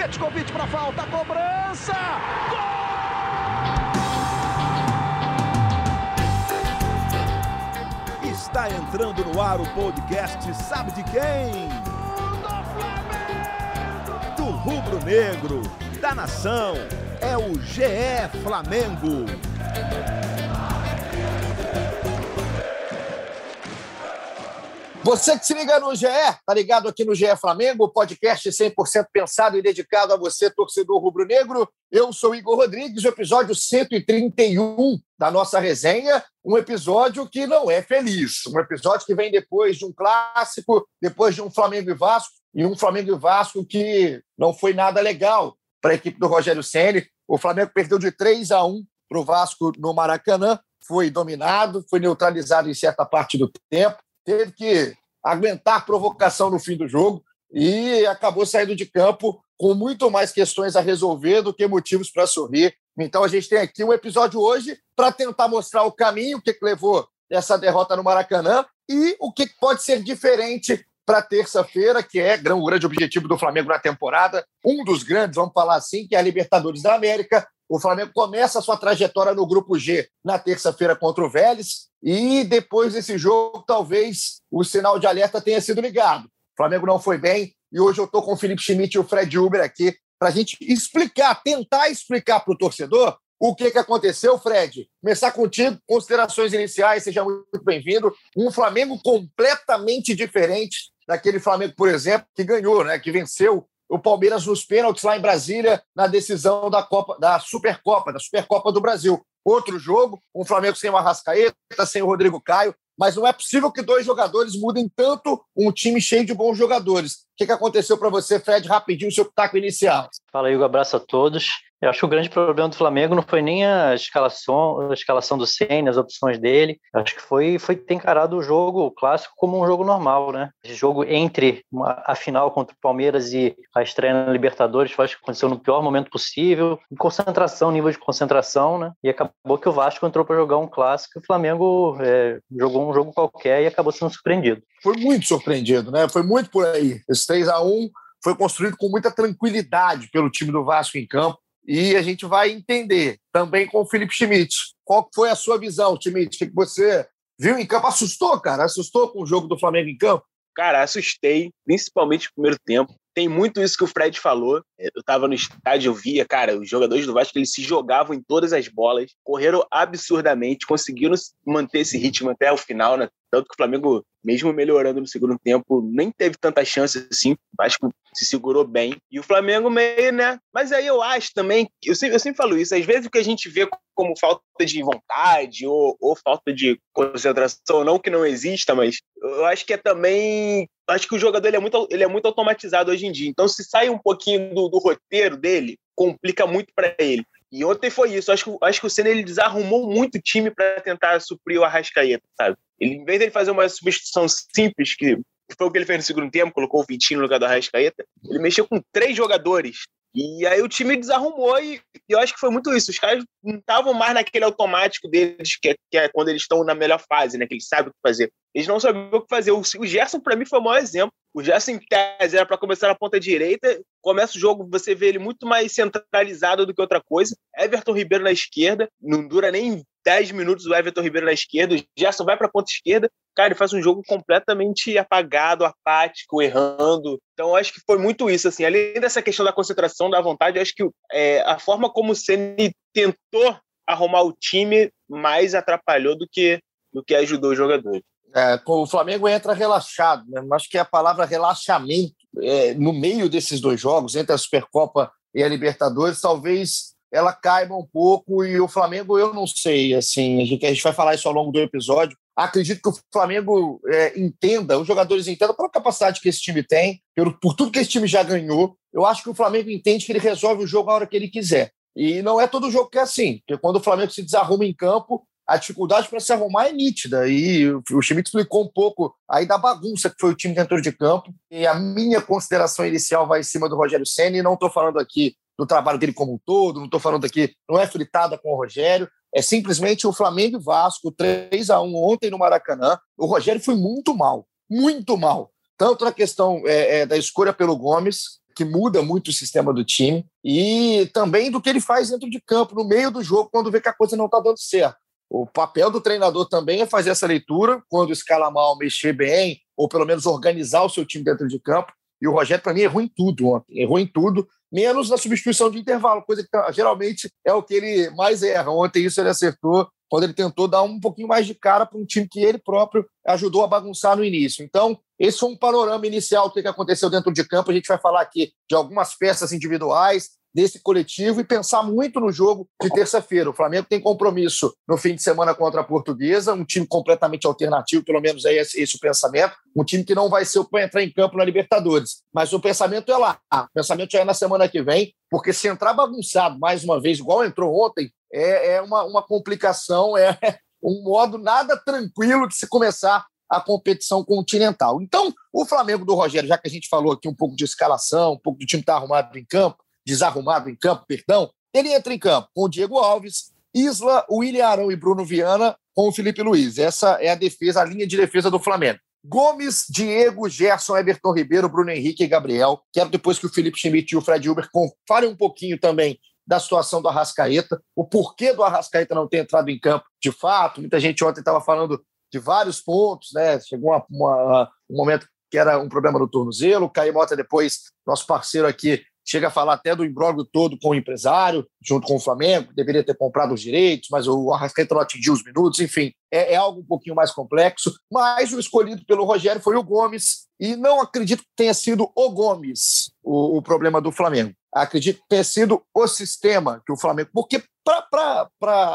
Petkovic para falta, cobrança! Gol! Está entrando no ar o podcast Sabe de quem? Do rubro negro, da nação, é o GE Flamengo. Você que se liga no GE, tá ligado aqui no GE Flamengo, podcast 100% pensado e dedicado a você, torcedor rubro-negro. Eu sou Igor Rodrigues, o episódio 131 da nossa resenha, um episódio que não é feliz, um episódio que vem depois de um clássico, depois de um Flamengo e Vasco, e um Flamengo e Vasco que não foi nada legal para a equipe do Rogério Ceni. O Flamengo perdeu de 3 a 1 para o Vasco no Maracanã, foi dominado, foi neutralizado em certa parte do tempo teve que aguentar a provocação no fim do jogo e acabou saindo de campo com muito mais questões a resolver do que motivos para sorrir. Então a gente tem aqui um episódio hoje para tentar mostrar o caminho, que levou essa derrota no Maracanã e o que pode ser diferente para terça-feira, que é o grande objetivo do Flamengo na temporada, um dos grandes, vamos falar assim, que é a Libertadores da América. O Flamengo começa a sua trajetória no Grupo G na terça-feira contra o Vélez, e depois desse jogo, talvez o sinal de alerta tenha sido ligado. O Flamengo não foi bem, e hoje eu estou com o Felipe Schmidt e o Fred Uber aqui para a gente explicar, tentar explicar para o torcedor o que, que aconteceu, Fred. Começar contigo, considerações iniciais, seja muito bem-vindo. Um Flamengo completamente diferente daquele Flamengo, por exemplo, que ganhou, né? que venceu o Palmeiras nos pênaltis lá em Brasília, na decisão da Copa, da Supercopa, da Supercopa do Brasil. Outro jogo, um Flamengo sem o Arrascaeta, sem o Rodrigo Caio, mas não é possível que dois jogadores mudem tanto um time cheio de bons jogadores. O que, que aconteceu para você, Fred, rapidinho, seu taco inicial? Fala um abraço a todos. Eu acho que o grande problema do Flamengo não foi nem a escalação, a escalação do Senna, as opções dele. Eu acho que foi, foi ter encarado o jogo o clássico como um jogo normal, né? Esse jogo entre a final contra o Palmeiras e a estreia na Libertadores, eu acho que aconteceu no pior momento possível, concentração, nível de concentração, né? E acabou que o Vasco entrou para jogar um clássico e o Flamengo é, jogou um jogo qualquer e acabou sendo surpreendido. Foi muito surpreendido, né? Foi muito por aí. Esse 3 a 1 foi construído com muita tranquilidade pelo time do Vasco em campo e a gente vai entender também com o Felipe Schmidt. Qual foi a sua visão, Schmidt? O que você viu em campo? Assustou, cara? Assustou com o jogo do Flamengo em campo? Cara, assustei, principalmente no primeiro tempo. Tem muito isso que o Fred falou. Eu tava no estádio, eu via, cara, os jogadores do Vasco, eles se jogavam em todas as bolas, correram absurdamente, conseguiram manter esse ritmo até o final, né? Tanto que o Flamengo, mesmo melhorando no segundo tempo, nem teve tantas chances assim. O Vasco se segurou bem. E o Flamengo meio, né? Mas aí eu acho também, eu sempre, eu sempre falo isso, às vezes o que a gente vê como falta de vontade ou, ou falta de concentração, não que não exista, mas eu acho que é também acho que o jogador ele é, muito, ele é muito automatizado hoje em dia. Então, se sai um pouquinho do, do roteiro dele, complica muito para ele. E ontem foi isso. Acho que, acho que o Senna ele desarrumou muito o time para tentar suprir o Arrascaeta, sabe? Ele, em vez de fazer uma substituição simples, que foi o que ele fez no segundo tempo, colocou o Vitinho no lugar do Arrascaeta, ele mexeu com três jogadores. E aí o time desarrumou e, eu acho que foi muito isso. Os caras não estavam mais naquele automático deles, que é, que é quando eles estão na melhor fase, né? Que eles sabem o que fazer. Eles não sabiam o que fazer. O, o Gerson, para mim, foi o maior exemplo. O Gerson, em tese, era para começar na ponta direita. Começa o jogo, você vê ele muito mais centralizado do que outra coisa. Everton Ribeiro na esquerda, não dura nem 10 minutos o Everton Ribeiro na esquerda, o Gerson vai para a ponta esquerda, cara, ele faz um jogo completamente apagado, apático, errando. Então, acho que foi muito isso, assim. Além dessa questão da concentração, da vontade, acho que é, a forma como o Ceni tentou arrumar o time mais atrapalhou do que, do que ajudou os jogadores. É, o Flamengo entra relaxado, né? acho que a palavra relaxamento é, no meio desses dois jogos, entre a Supercopa e a Libertadores, talvez ela caiba um pouco e o Flamengo, eu não sei, assim, a gente, a gente vai falar isso ao longo do episódio. Acredito que o Flamengo é, entenda, os jogadores entendam pela capacidade que esse time tem, por, por tudo que esse time já ganhou. Eu acho que o Flamengo entende que ele resolve o jogo a hora que ele quiser. E não é todo jogo que é assim, porque quando o Flamengo se desarruma em campo, a dificuldade para se arrumar é nítida. E o Schmidt explicou um pouco aí da bagunça que foi o time dentro de campo. E a minha consideração inicial vai em cima do Rogério Senna, e não estou falando aqui do trabalho dele como um todo, não estou falando aqui, não é fritada com o Rogério, é simplesmente o Flamengo e Vasco, 3 a 1 ontem no Maracanã. O Rogério foi muito mal, muito mal. Tanto na questão é, é, da escolha pelo Gomes, que muda muito o sistema do time, e também do que ele faz dentro de campo, no meio do jogo, quando vê que a coisa não está dando certo. O papel do treinador também é fazer essa leitura, quando escala mal, mexer bem, ou pelo menos organizar o seu time dentro de campo. E o Rogério, para mim, errou em tudo ontem. Errou em tudo, menos na substituição de intervalo, coisa que tá, geralmente é o que ele mais erra. Ontem isso ele acertou quando ele tentou dar um pouquinho mais de cara para um time que ele próprio ajudou a bagunçar no início. Então, esse foi um panorama inicial do que aconteceu dentro de campo. A gente vai falar aqui de algumas peças individuais, desse coletivo e pensar muito no jogo de terça-feira. O Flamengo tem compromisso no fim de semana contra a Portuguesa, um time completamente alternativo, pelo menos é esse, esse o pensamento, um time que não vai ser vai entrar em campo na Libertadores. Mas o pensamento é lá, o pensamento é na semana que vem, porque se entrar bagunçado mais uma vez, igual entrou ontem, é, é uma, uma complicação, é um modo nada tranquilo de se começar a competição continental. Então, o Flamengo do Rogério, já que a gente falou aqui um pouco de escalação, um pouco do time estar tá arrumado em campo, desarrumado em campo, perdão, ele entra em campo com o Diego Alves, Isla, William Arão e Bruno Viana com o Felipe Luiz. Essa é a defesa, a linha de defesa do Flamengo. Gomes, Diego, Gerson, Everton Ribeiro, Bruno Henrique e Gabriel. Quero depois que o Felipe Schmidt e o Fred Uber falem um pouquinho também da situação do Arrascaeta, o porquê do Arrascaeta não ter entrado em campo de fato. Muita gente ontem estava falando de vários pontos, né? Chegou uma, uma, um momento que era um problema no tornozelo. O Caio Mota, depois, nosso parceiro aqui, chega a falar até do imbróglio todo com o empresário, junto com o Flamengo, deveria ter comprado os direitos, mas o Arrascaeta não atingiu os minutos, enfim, é, é, algo um pouquinho mais complexo. Mas o escolhido pelo Rogério foi o Gomes, e não acredito que tenha sido o Gomes o, o problema do Flamengo. Acredito que tenha sido o sistema que o Flamengo. Porque para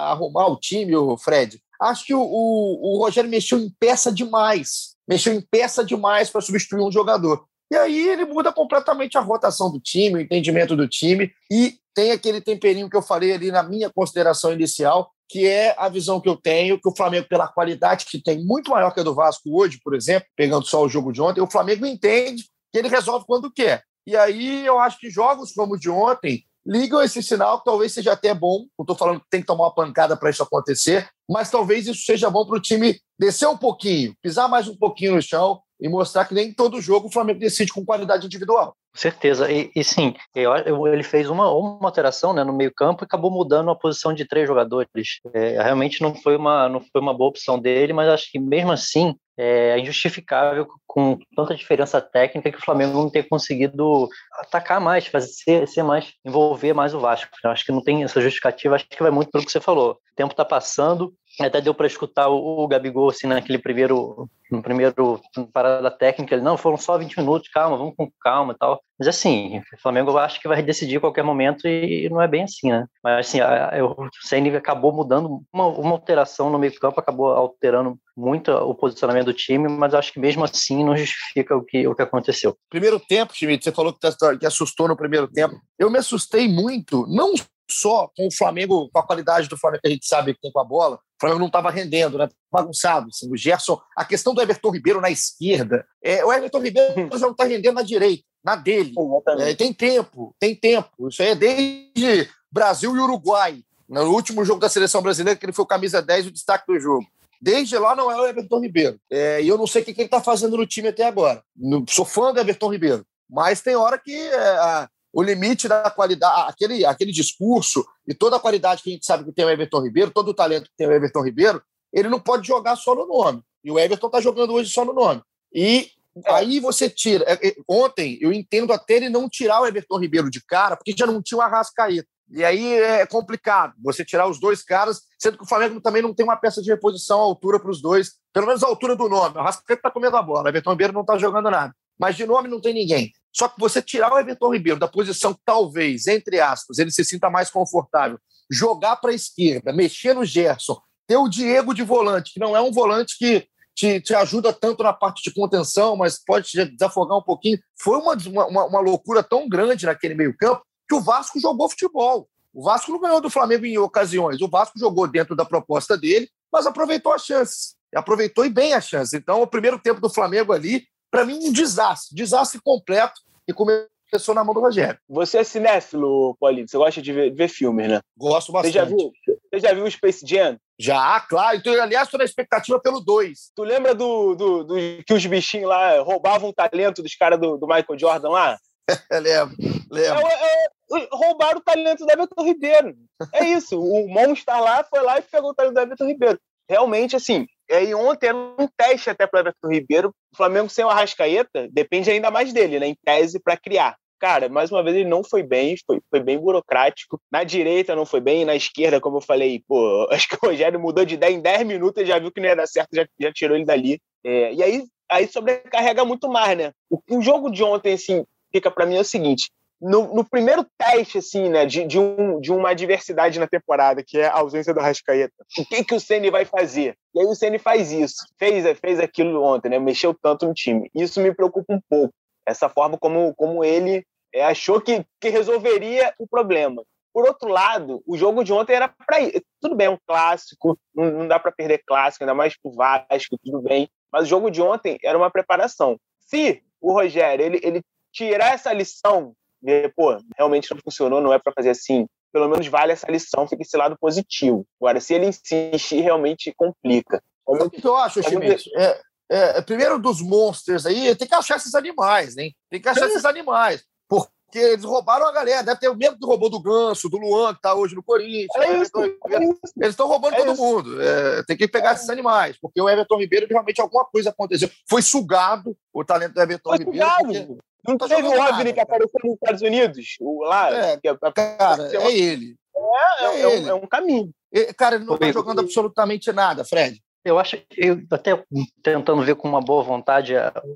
arrumar o time, o Fred, acho que o, o, o Rogério mexeu em peça demais. Mexeu em peça demais para substituir um jogador. E aí ele muda completamente a rotação do time, o entendimento do time, e tem aquele temperinho que eu falei ali na minha consideração inicial, que é a visão que eu tenho, que o Flamengo, pela qualidade que tem, muito maior que a do Vasco hoje, por exemplo, pegando só o jogo de ontem, o Flamengo entende que ele resolve quando quer. E aí eu acho que jogos como o de ontem ligam esse sinal que talvez seja até bom. Não estou falando que tem que tomar uma pancada para isso acontecer, mas talvez isso seja bom para o time descer um pouquinho, pisar mais um pouquinho no chão, e mostrar que nem todo jogo o Flamengo decide com qualidade individual. Certeza. E, e sim, ele fez uma, uma alteração né, no meio-campo e acabou mudando a posição de três jogadores. É, realmente não foi, uma, não foi uma boa opção dele, mas acho que mesmo assim é injustificável com tanta diferença técnica que o Flamengo não ter conseguido atacar mais, fazer ser, ser mais, envolver mais o Vasco. Eu acho que não tem essa justificativa, acho que vai muito pelo que você falou. O tempo está passando, até deu para escutar o, o, Gabigol assim naquele primeiro no primeiro parada técnica ele não foram só 20 minutos calma vamos com calma e tal. Mas assim o Flamengo eu acho que vai decidir a qualquer momento e não é bem assim né? Mas assim o Ceni acabou mudando uma, uma alteração no meio campo acabou alterando muito o posicionamento do time mas acho que mesmo assim não justifica o que o que aconteceu. Primeiro tempo Schmidt você falou que, tá, que assustou no primeiro tempo. Eu me assustei muito não só com o Flamengo, com a qualidade do Flamengo que a gente sabe que tem com a bola, Flamengo não estava rendendo, né? bagunçado. Assim, o Gerson, a questão do Everton Ribeiro na esquerda, é, o Everton Ribeiro já não está rendendo na direita, na dele. É, tem tempo, tem tempo. Isso aí é desde Brasil e Uruguai. No último jogo da seleção brasileira, que ele foi o camisa 10, o destaque do jogo. Desde lá não é o Everton Ribeiro. É, e eu não sei o que, que ele está fazendo no time até agora. sou fã do Everton Ribeiro. Mas tem hora que é, o limite da qualidade, aquele, aquele discurso e toda a qualidade que a gente sabe que tem o Everton Ribeiro, todo o talento que tem o Everton Ribeiro, ele não pode jogar só no nome. E o Everton está jogando hoje só no nome. E aí você tira. É, é, ontem eu entendo até ele não tirar o Everton Ribeiro de cara, porque já não tinha o Arrascaeta. E aí é complicado você tirar os dois caras, sendo que o Flamengo também não tem uma peça de reposição à altura para os dois, pelo menos à altura do nome. O Arrascaeta está comendo a bola, o Everton Ribeiro não está jogando nada. Mas de nome não tem ninguém. Só que você tirar o Everton Ribeiro da posição que talvez, entre aspas, ele se sinta mais confortável, jogar para a esquerda, mexer no Gerson, ter o Diego de volante, que não é um volante que te, te ajuda tanto na parte de contenção, mas pode te desafogar um pouquinho. Foi uma, uma, uma loucura tão grande naquele meio-campo que o Vasco jogou futebol. O Vasco não ganhou do Flamengo em ocasiões. O Vasco jogou dentro da proposta dele, mas aproveitou as chances. Aproveitou e bem as chances. Então, o primeiro tempo do Flamengo ali para mim, um desastre, desastre completo, e começou na mão do Rogério. Você é cinéfilo, Paulinho, você gosta de ver, ver filmes, né? Gosto bastante. Você já viu, você já viu o Space Jam? Já, claro. Então, aliás, estou na expectativa pelo 2. Tu lembra do, do, do, que os bichinhos lá roubavam o talento dos caras do, do Michael Jordan lá? lembro, lembro. É, é, roubaram o talento do Everton Ribeiro. É isso. O Monster lá foi lá e pegou o talento do Everton Ribeiro. Realmente, assim, e ontem era um teste até para o Everton Ribeiro. O Flamengo sem o Arrascaeta depende ainda mais dele, né? Em tese, para criar. Cara, mais uma vez ele não foi bem, foi, foi bem burocrático. Na direita não foi bem, na esquerda, como eu falei, pô, acho que o Rogério mudou de ideia em 10 minutos, e já viu que não ia dar certo, já, já tirou ele dali. É, e aí, aí sobrecarrega muito mais, né? O, o jogo de ontem, assim, fica para mim é o seguinte: no, no, primeiro teste, assim, né, de, de, um, de uma adversidade na temporada, que é a ausência do Rascaeta, o que, que o Ceni vai fazer? E aí o Ceni faz isso, fez, fez aquilo ontem, né, mexeu tanto no time. Isso me preocupa um pouco, essa forma como, como ele é, achou que, que resolveria o problema. Por outro lado, o jogo de ontem era para ir. Tudo bem, é um clássico, não, não dá para perder clássico, ainda mais pro Vasco, tudo bem. Mas o jogo de ontem era uma preparação. Se o Rogério ele, ele tirar essa lição ver, pô, realmente não funcionou, não é para fazer assim. Pelo menos vale essa lição, fica esse lado positivo. Agora, se ele insistir, realmente complica. Como, o que eu acho, Schmidt? É, é, primeiro dos monsters aí, tem que achar esses animais, né? Tem que achar esses animais. Porque eles roubaram a galera. Deve ter o mesmo que roubou do Ganso, do Luan, que está hoje no Corinthians. É isso, é eles estão roubando é todo isso. mundo. É, tem que pegar esses animais, porque o Everton Ribeiro realmente alguma coisa aconteceu. Foi sugado o talento do Everton Foi Ribeiro. Porque... Não tá teve o OVNI que apareceu nos Estados Unidos? O, lá? É, que, é, cara, é, ele. É, é, é, um, é um caminho. Cara, ele não está jogando absolutamente nada, Fred. Eu acho, eu até tentando ver com uma boa vontade,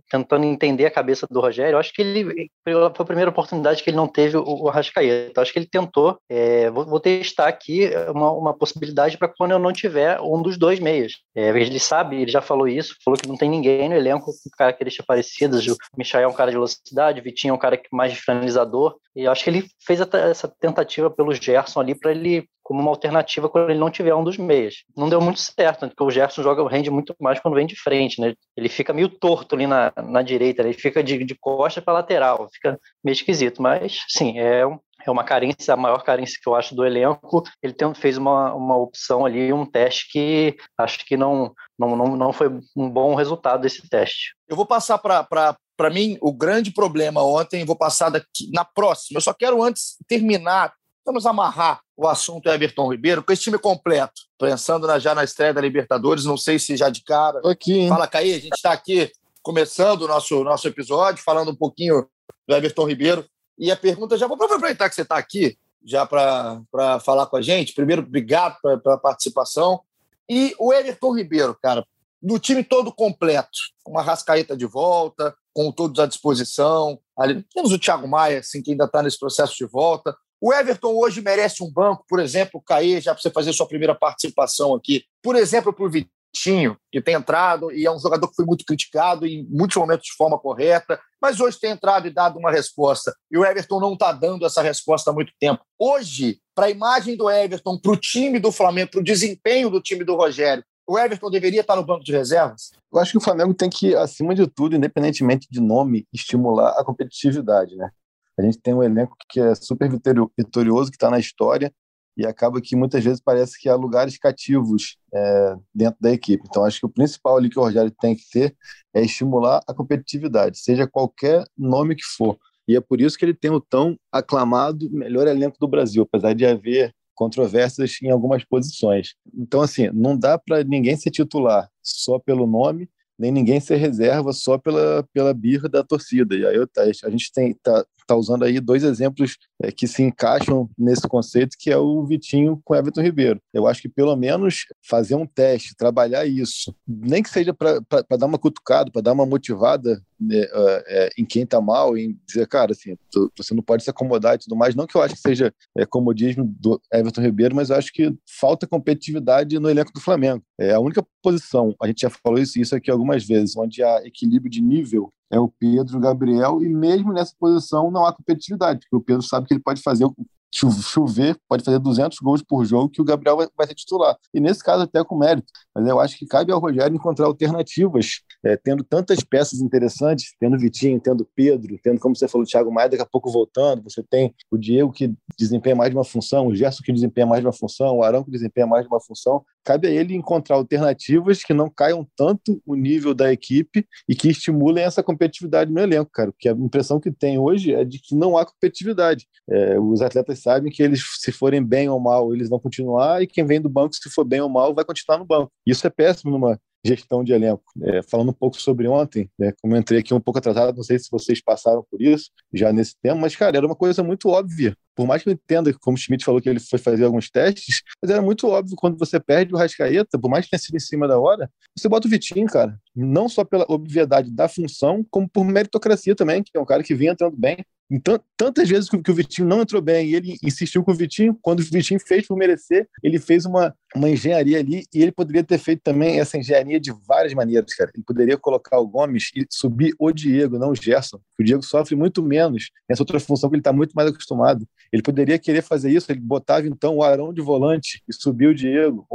tentando entender a cabeça do Rogério, eu acho que ele foi a primeira oportunidade que ele não teve o, o. Eu acho que ele tentou, é, vou, testar aqui uma, uma possibilidade para quando eu não tiver um dos dois meias. É, ele sabe, ele já falou isso, falou que não tem ninguém no elenco com características parecidas. O Michael é um cara de velocidade, o Vitinho é um cara mais finalizador. E acho que ele fez essa tentativa pelo Gerson ali para ele como uma alternativa quando ele não tiver um dos meias. Não deu muito certo, porque o Gerson joga rende muito mais quando vem de frente, né? Ele fica meio torto ali na, na direita, ele fica de, de costa para lateral, fica meio esquisito, mas sim, é, é uma carência, a maior carência que eu acho do elenco. Ele tem, fez uma, uma opção ali, um teste que acho que não, não, não, não foi um bom resultado desse teste. Eu vou passar para para mim, o grande problema ontem, vou passar daqui na próxima. Eu só quero antes terminar Vamos amarrar o assunto Everton Ribeiro com esse time completo. Pensando na, já na estreia da Libertadores, não sei se já de cara. Aqui, Fala, Caí, a gente está aqui começando o nosso, nosso episódio, falando um pouquinho do Everton Ribeiro. E a pergunta, já vou aproveitar que você está aqui, já para falar com a gente. Primeiro, obrigado pela participação. E o Everton Ribeiro, cara, do time todo completo, com uma rascaeta de volta, com todos à disposição. Ali, temos o Thiago Maia, assim, que ainda está nesse processo de volta. O Everton hoje merece um banco, por exemplo, Caê, já para você fazer sua primeira participação aqui. Por exemplo, para o Vitinho, que tem entrado e é um jogador que foi muito criticado em muitos momentos de forma correta, mas hoje tem entrado e dado uma resposta. E o Everton não está dando essa resposta há muito tempo. Hoje, para a imagem do Everton, para o time do Flamengo, para o desempenho do time do Rogério, o Everton deveria estar no banco de reservas? Eu acho que o Flamengo tem que, acima de tudo, independentemente de nome, estimular a competitividade, né? A gente tem um elenco que é super vitorioso, que está na história, e acaba que muitas vezes parece que há lugares cativos é, dentro da equipe. Então, acho que o principal ali que o Rogério tem que ter é estimular a competitividade, seja qualquer nome que for. E é por isso que ele tem o tão aclamado melhor elenco do Brasil, apesar de haver controvérsias em algumas posições. Então, assim, não dá para ninguém ser titular só pelo nome nem ninguém ser reserva só pela, pela birra da torcida. E aí a gente tem, tá, tá usando aí dois exemplos é, que se encaixam nesse conceito, que é o Vitinho com Everton Ribeiro. Eu acho que pelo menos fazer um teste, trabalhar isso, nem que seja para dar uma cutucada, para dar uma motivada né, é, em quem está mal, em dizer, cara, assim, tu, você não pode se acomodar e tudo mais. Não que eu acho que seja é, comodismo do Everton Ribeiro, mas eu acho que falta competitividade no elenco do Flamengo. É a única posição, a gente já falou isso, isso aqui algumas vezes, onde há equilíbrio de nível é o Pedro, o Gabriel, e mesmo nessa posição não há competitividade, porque o Pedro sabe que ele pode fazer chover, pode fazer 200 gols por jogo, que o Gabriel vai, vai ser titular. E nesse caso, até com mérito. Mas eu acho que cabe ao Rogério encontrar alternativas, é, tendo tantas peças interessantes, tendo Vitinho, tendo Pedro, tendo, como você falou, o Thiago Maia daqui a pouco voltando, você tem o Diego que desempenha mais de uma função, o Gerson que desempenha mais de uma função, o Arão que desempenha mais de uma função. Cabe a ele encontrar alternativas que não caiam tanto o nível da equipe e que estimulem essa competitividade no elenco, cara. Porque a impressão que tem hoje é de que não há competitividade. É, os atletas sabem que eles, se forem bem ou mal, eles vão continuar, e quem vem do banco, se for bem ou mal, vai continuar no banco. Isso é péssimo numa gestão de elenco. É, falando um pouco sobre ontem, né, como eu entrei aqui um pouco atrasado, não sei se vocês passaram por isso já nesse tema, mas, cara, era uma coisa muito óbvia. Por mais que eu entenda, como o Schmidt falou que ele foi fazer alguns testes, mas era muito óbvio quando você perde o Rascaeta, por mais que tenha sido em cima da hora, você bota o Vitinho, cara. Não só pela obviedade da função, como por meritocracia também, que é um cara que vinha entrando bem. Então, tantas vezes que o Vitinho não entrou bem e ele insistiu com o Vitinho, quando o Vitinho fez por merecer, ele fez uma, uma engenharia ali e ele poderia ter feito também essa engenharia de várias maneiras, cara. Ele poderia colocar o Gomes e subir o Diego, não o Gerson. O Diego sofre muito menos nessa outra função que ele está muito mais acostumado. Ele poderia querer fazer isso, ele botava então o Arão de volante e subiu o Diego,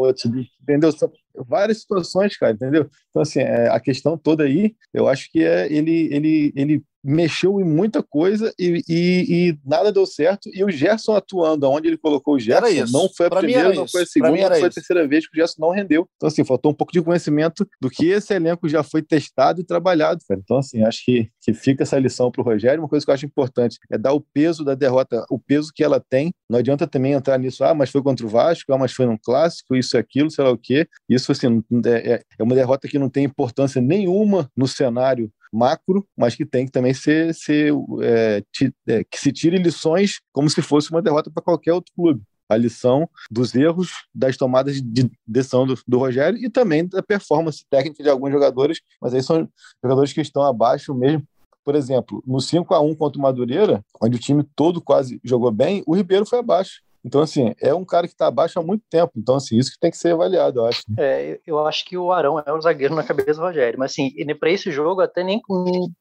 entendeu? várias situações, cara, entendeu? Então, assim, é, a questão toda aí, eu acho que é ele, ele, ele mexeu em muita coisa e, e, e, nada deu certo. E o Gerson atuando onde ele colocou o Gerson não foi a pra primeira, não foi a segunda, não foi isso. a terceira vez que o Gerson não rendeu. Então, assim, faltou um pouco de conhecimento do que esse elenco já foi testado e trabalhado, cara. Então, assim, acho que, que fica essa lição para o Rogério. Uma coisa que eu acho importante é dar o peso da derrota, o peso que ela tem. Não adianta também entrar nisso, ah, mas foi contra o Vasco, ah, mas foi num clássico, isso aquilo, sei lá o quê. Isso, assim, é, é uma derrota que não tem importância nenhuma no cenário macro, mas que tem que também ser, ser é, é, que se tire lições como se fosse uma derrota para qualquer outro clube. A lição dos erros das tomadas de decisão do, do, Rogério e também da performance técnica de alguns jogadores, mas aí são jogadores que estão abaixo mesmo. Por exemplo, no 5 a 1 contra o Madureira, onde o time todo quase jogou bem, o Ribeiro foi abaixo. Então, assim, é um cara que está abaixo há muito tempo. Então, assim, isso que tem que ser avaliado, eu acho. É, eu acho que o Arão é o zagueiro na cabeça do Rogério. Mas, assim, para esse jogo, até nem,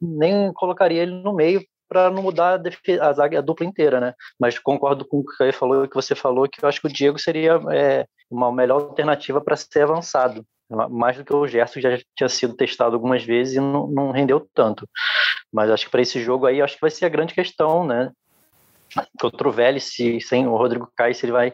nem colocaria ele no meio para não mudar a, defesa, a, zaga, a dupla inteira, né? Mas concordo com o que falou, que você falou, que eu acho que o Diego seria é, uma melhor alternativa para ser avançado mais do que o Gerson já tinha sido testado algumas vezes e não, não rendeu tanto. Mas acho que para esse jogo aí, acho que vai ser a grande questão, né? Contra o Vélez, se, sem o Rodrigo Caio, se ele vai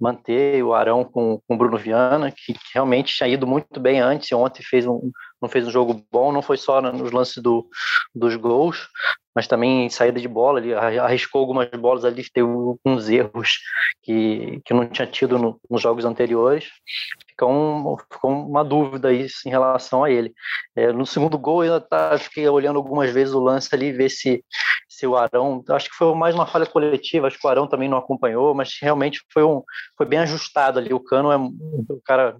manter o Arão com, com o Bruno Viana, que, que realmente tinha ido muito bem antes, ontem fez um, não fez um jogo bom, não foi só nos lances do, dos gols, mas também em saída de bola, ele arriscou algumas bolas ali, teve uns erros que, que não tinha tido no, nos jogos anteriores. Fica, um, ficou uma dúvida aí em relação a ele. É, no segundo gol, eu tá, fiquei olhando algumas vezes o lance ali, ver se, se o Arão, acho que foi mais uma falha coletiva, acho que o Arão também não acompanhou, mas realmente foi, um, foi bem ajustado ali. O Cano é o cara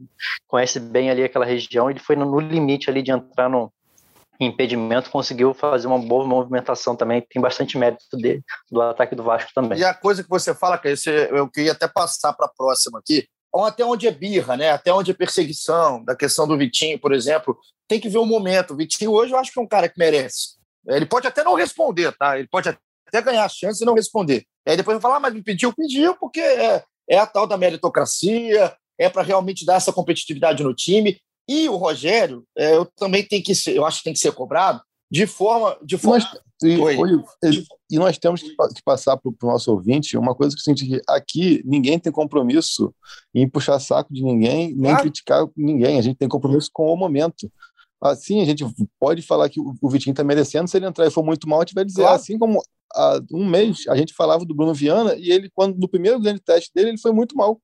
conhece bem ali aquela região, ele foi no, no limite ali de entrar no, impedimento, conseguiu fazer uma boa movimentação também, tem bastante mérito dele, do ataque do Vasco também. E a coisa que você fala, que eu queria até passar para a próxima aqui, até onde é birra, né? até onde é perseguição, da questão do Vitinho, por exemplo, tem que ver o momento. O Vitinho hoje eu acho que é um cara que merece. Ele pode até não responder, tá? Ele pode até ganhar a chance e não responder. Aí depois vai falar, ah, mas me pediu, pediu, porque é, é a tal da meritocracia, é para realmente dar essa competitividade no time. E o Rogério, é, eu também tenho que ser, eu acho que tem que ser cobrado de forma. De forma... Nós, e, e, e, nós temos que, que passar para o nosso ouvinte uma coisa que eu sinto que aqui ninguém tem compromisso em puxar saco de ninguém, nem criticar ninguém. A gente tem compromisso com o momento. Assim, a gente pode falar que o, o Vitinho está merecendo, se ele entrar e for muito mal, a gente vai dizer. Claro. Assim como há um mês a gente falava do Bruno Viana e ele, quando no primeiro grande teste dele, ele foi muito mal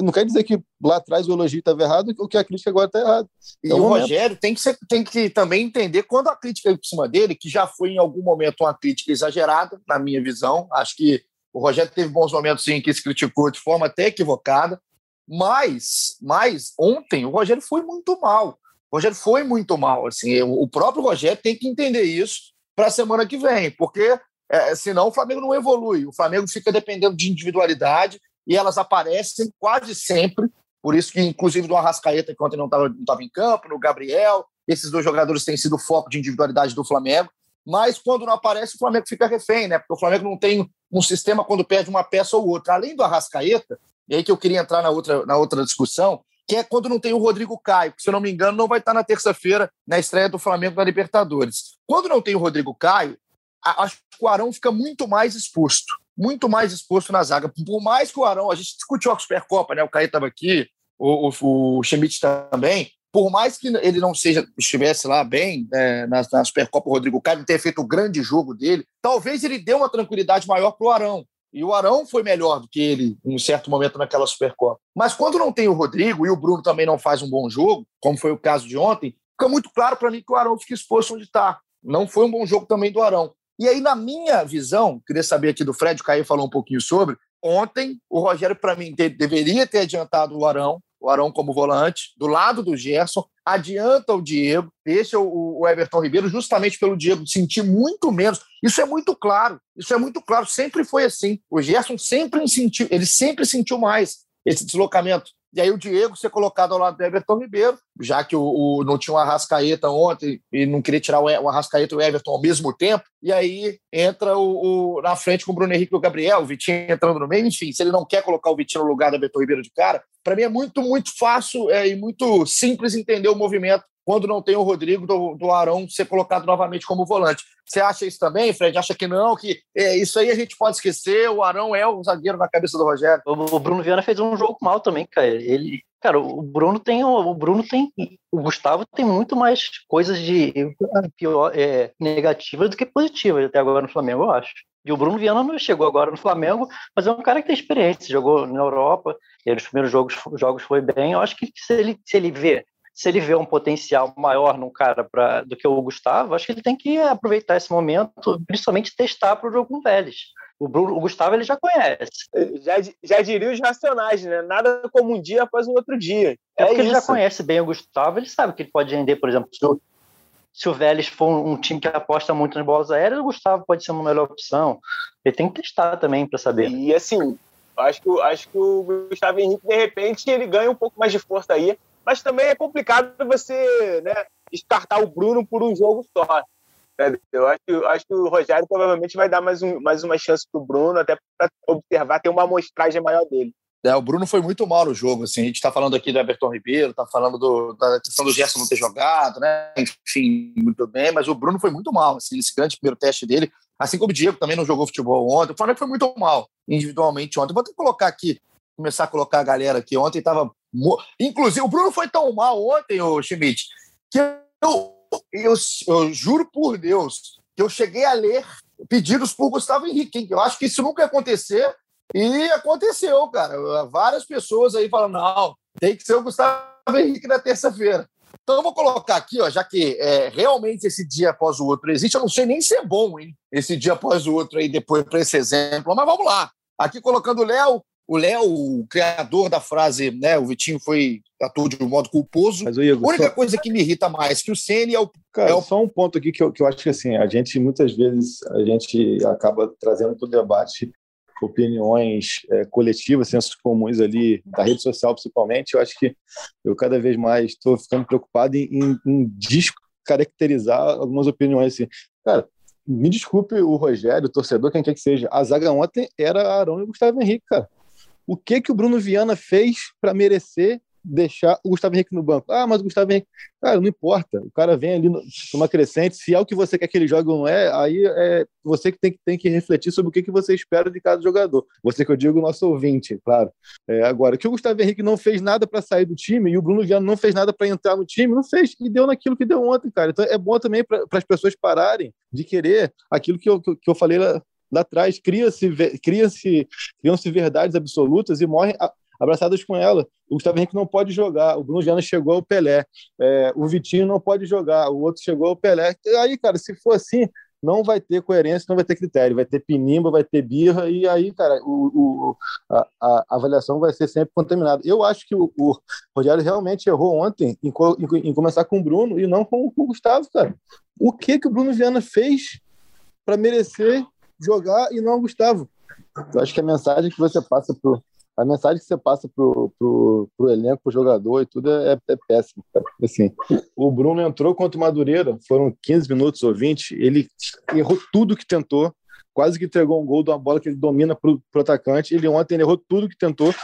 não quer dizer que lá atrás o elogio estava errado ou que a crítica agora está errada. E é o Rogério tem que, ser, tem que também entender quando a crítica é por cima dele, que já foi em algum momento uma crítica exagerada, na minha visão. Acho que o Rogério teve bons momentos sim que se criticou de forma até equivocada, mas, mas ontem o Rogério foi muito mal. O Rogério foi muito mal. Assim, o próprio Rogério tem que entender isso para a semana que vem, porque é, senão o Flamengo não evolui. O Flamengo fica dependendo de individualidade e elas aparecem quase sempre. Por isso que, inclusive, do Arrascaeta, que ontem não estava em campo, no Gabriel, esses dois jogadores têm sido foco de individualidade do Flamengo. Mas quando não aparece, o Flamengo fica refém, né? Porque o Flamengo não tem um sistema quando perde uma peça ou outra. Além do Arrascaeta, e aí que eu queria entrar na outra, na outra discussão, que é quando não tem o Rodrigo Caio, que, se eu não me engano, não vai estar na terça-feira na estreia do Flamengo na Libertadores. Quando não tem o Rodrigo Caio, acho que o Arão fica muito mais exposto muito mais exposto na zaga. Por mais que o Arão, a gente discutiu a Supercopa, né? O Caio estava aqui, o, o, o Schmidt também, por mais que ele não seja estivesse lá bem é, na, na Supercopa, o Rodrigo Caio não tenha feito o grande jogo dele, talvez ele dê uma tranquilidade maior para o Arão. E o Arão foi melhor do que ele em um certo momento naquela Supercopa. Mas quando não tem o Rodrigo e o Bruno também não faz um bom jogo, como foi o caso de ontem, fica muito claro para mim que o Arão fica exposto onde está. Não foi um bom jogo também do Arão. E aí, na minha visão, queria saber aqui do Fred, o Caio falou um pouquinho sobre. Ontem, o Rogério, para mim, deveria ter adiantado o Arão, o Arão como volante, do lado do Gerson, adianta o Diego, deixa o, o Everton Ribeiro, justamente pelo Diego sentir muito menos. Isso é muito claro, isso é muito claro, sempre foi assim. O Gerson sempre sentiu, ele sempre sentiu mais esse deslocamento. E aí o Diego ser colocado ao lado do Everton Ribeiro, já que o, o não tinha o Arrascaeta ontem e não queria tirar o, Arrascaeta e o Everton ao mesmo tempo, e aí entra o, o, na frente com o Bruno Henrique e o Gabriel, o Vitinho entrando no meio, enfim, se ele não quer colocar o Vitinho no lugar do Everton Ribeiro de cara, para mim é muito, muito fácil é, e muito simples entender o movimento quando não tem o Rodrigo do, do Arão ser colocado novamente como volante. Você acha isso também, Fred? Acha que não? Que é, isso aí a gente pode esquecer? O Arão é o zagueiro na cabeça do Rogério. O, Bruno Viana fez um jogo mal também, cara. Ele, cara, o Bruno tem, o Bruno tem, o Gustavo tem muito mais coisas de pior, é, negativas do que positivas até agora no Flamengo, eu acho. E o Bruno Viana não chegou agora no Flamengo, mas é um cara que tem experiência, jogou na Europa, e nos primeiros jogos, jogos foi bem. Eu acho que se ele, se ele vê se ele vê um potencial maior num cara pra, do que o Gustavo, acho que ele tem que aproveitar esse momento, principalmente testar para o jogo com o Vélez. O, Bruno, o Gustavo ele já conhece. Já, já diria os racionais, né? Nada como um dia após o outro dia. É, é porque isso. ele já conhece bem o Gustavo, ele sabe que ele pode render, por exemplo, se o, se o Vélez for um time que aposta muito nas bolas aéreas, o Gustavo pode ser uma melhor opção. Ele tem que testar também para saber. E assim, acho que, acho que o Gustavo Henrique, de repente, ele ganha um pouco mais de força aí mas também é complicado você né, descartar o Bruno por um jogo só. Eu acho, acho que o Rogério provavelmente vai dar mais, um, mais uma chance para o Bruno, até para observar, ter uma amostragem maior dele. É, o Bruno foi muito mal no jogo. Assim, a gente está falando aqui do Everton Ribeiro, está falando do, da questão do Gerson não ter jogado, né? Enfim, muito bem, mas o Bruno foi muito mal. Assim, esse grande primeiro teste dele, assim como o Diego também não jogou futebol ontem. O Flamengo foi muito mal individualmente ontem. Vou até colocar aqui, começar a colocar a galera aqui. Ontem estava Inclusive, o Bruno foi tão mal ontem, o Schmidt, que eu, eu, eu, juro por Deus que eu cheguei a ler pedidos por Gustavo Henrique. Eu acho que isso nunca ia acontecer e aconteceu, cara. Várias pessoas aí falando: não, tem que ser o Gustavo Henrique na terça-feira. Então eu vou colocar aqui, ó, já que é, realmente esse dia após o outro existe, eu não sei nem se é bom, hein? Esse dia após o outro aí, depois para esse exemplo, mas vamos lá. Aqui colocando o Léo, o Léo, o criador da frase, né? O Vitinho foi atuou de um modo culposo. Mas, Igor, a única só... coisa que me irrita mais que o Ceni é o. Cara, é o... só um ponto aqui que eu, que eu acho que assim, a gente muitas vezes a gente acaba trazendo para o debate opiniões é, coletivas, sensos comuns ali da rede social principalmente. Eu acho que eu cada vez mais estou ficando preocupado em, em, em descaracterizar algumas opiniões assim. Cara, me desculpe o Rogério, o torcedor, quem quer que seja. A zaga ontem era Arão e Gustavo Henrique, cara o que que o Bruno Viana fez para merecer deixar o Gustavo Henrique no banco. Ah, mas o Gustavo Henrique, cara, não importa. O cara vem ali numa crescente. Se é o que você quer que ele jogue ou não é, aí é você que tem, que tem que refletir sobre o que, que você espera de cada jogador. Você que eu digo, nosso ouvinte, claro. É, agora, que o Gustavo Henrique não fez nada para sair do time e o Bruno Viana não fez nada para entrar no time, não fez e deu naquilo que deu ontem, cara. Então é bom também para as pessoas pararem de querer aquilo que eu, que eu falei lá, atrás, cria-se cria-se criam-se verdades absolutas e morrem abraçadas com ela. O Gustavo Henrique não pode jogar, o Bruno Viana chegou ao Pelé, é, o Vitinho não pode jogar, o outro chegou ao Pelé. Aí, cara, se for assim, não vai ter coerência, não vai ter critério, vai ter pinimba, vai ter birra, e aí, cara, o, o a, a, avaliação vai ser sempre contaminada. Eu acho que o, o Rogério realmente errou ontem em, em, em, começar com o Bruno e não com, com o Gustavo, cara. O que que o Bruno Viana fez para merecer jogar e não Gustavo. Eu acho que a mensagem que você passa pro a mensagem que você passa pro, pro, pro elenco, pro jogador e tudo é, é péssimo. Cara. Assim, o Bruno entrou contra o Madureira, foram 15 minutos ou 20, ele errou tudo que tentou, quase que entregou um gol de uma bola que ele domina pro, pro atacante. Ele ontem ele errou tudo que tentou.